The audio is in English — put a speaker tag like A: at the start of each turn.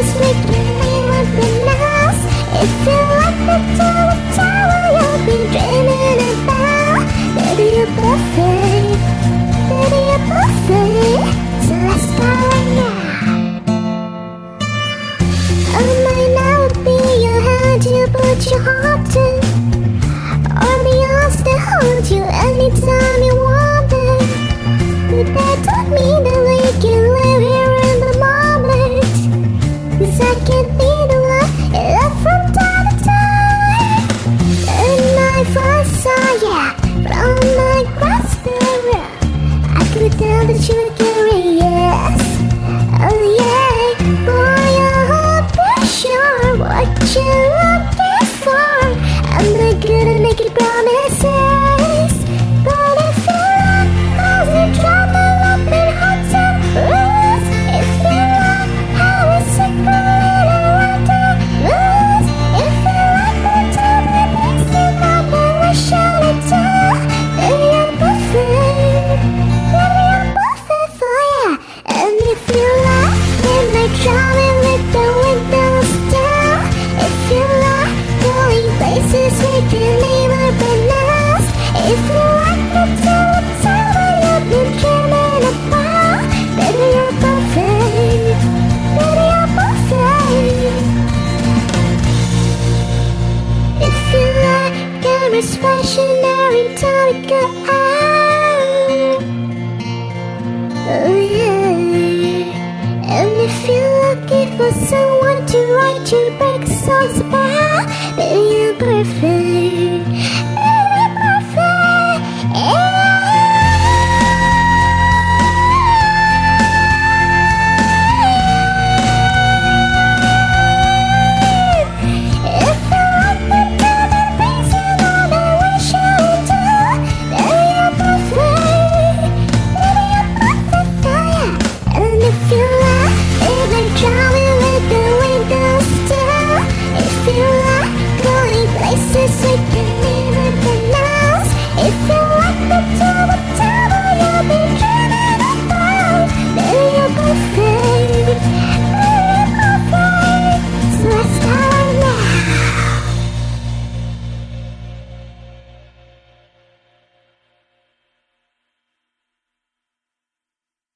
A: is making me want to dance It feels like the tower, tower you've been dreaming about. Baby, you're perfect. Baby, you're perfect. So let's go right now. Oh, my, now be your hand. You put your heart to kecurigaan Oh yeah